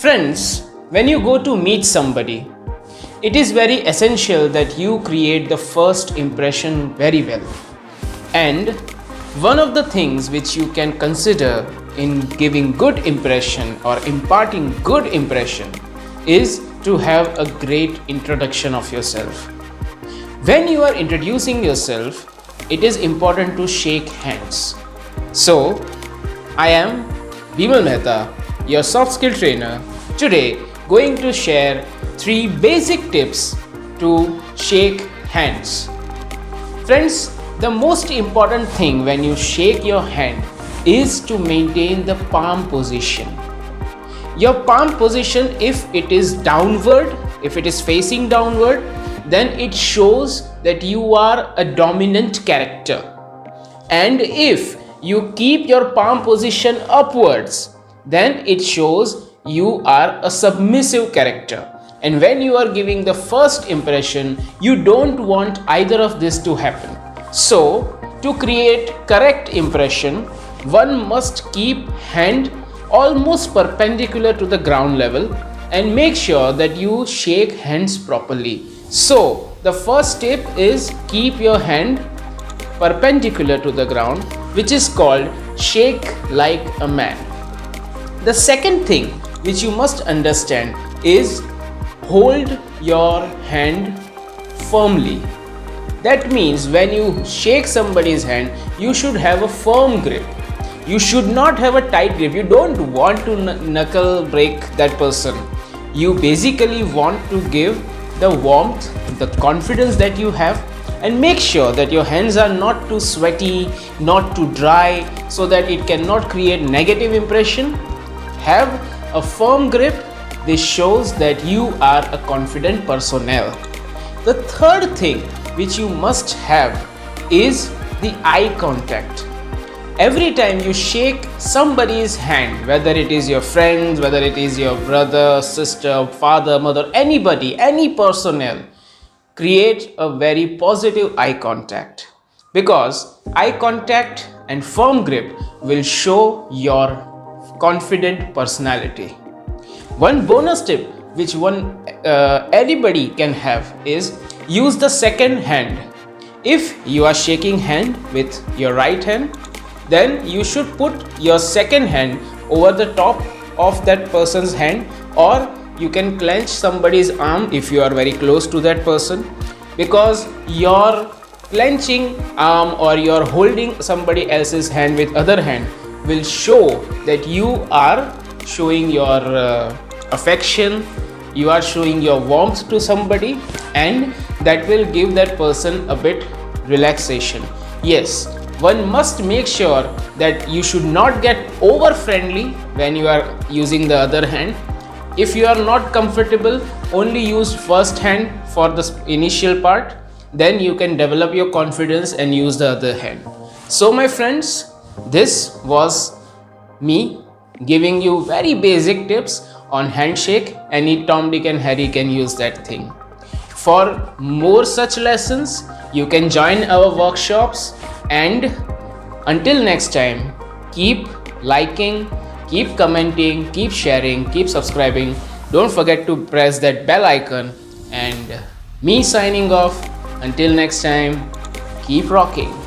Friends, when you go to meet somebody, it is very essential that you create the first impression very well. And one of the things which you can consider in giving good impression or imparting good impression is to have a great introduction of yourself. When you are introducing yourself, it is important to shake hands. So, I am Bimal Mehta, your soft skill trainer, today going to share three basic tips to shake hands. Friends, the most important thing when you shake your hand is to maintain the palm position. Your palm position, if it is downward, if it is facing downward, then it shows that you are a dominant character. And if you keep your palm position upwards, then it shows you are a submissive character. And when you are giving the first impression, you don't want either of this to happen. So, to create correct impression, one must keep hand almost perpendicular to the ground level and make sure that you shake hands properly. So, the first tip is keep your hand perpendicular to the ground, which is called shake like a man. The second thing which you must understand is hold your hand firmly. That means when you shake somebody's hand, you should have a firm grip. You should not have a tight grip. You don't want to knuckle break that person. You basically want to give the warmth the confidence that you have and make sure that your hands are not too sweaty not too dry so that it cannot create negative impression. Have a firm grip this shows that you are a confident personnel. The third thing which you must have is the eye contact. Every time you shake somebody's hand, whether it is your friends, whether it is your brother, sister, father, mother, anybody, any personnel, create a very positive eye contact. Because eye contact and firm grip will show your confident personality. One bonus tip which one uh, anybody can have is use the second hand. If you are shaking hand with your right hand, then you should put your second hand over the top of that person's hand or you can clench somebody's arm if you are very close to that person because your clenching arm or you're holding somebody else's hand with other hand will show that you are showing your uh, affection you are showing your warmth to somebody and that will give that person a bit relaxation. Yes one must make sure that you should not get over friendly when you are using the other hand. If you are not comfortable only use first hand for the initial part. Then you can develop your confidence and use the other hand. So my friends this was me giving you very basic tips on handshake any tom dick and harry can use that thing for more such lessons you can join our workshops and until next time, keep liking, keep commenting, keep sharing, keep subscribing. Don't forget to press that bell icon. And me signing off. Until next time, keep rocking.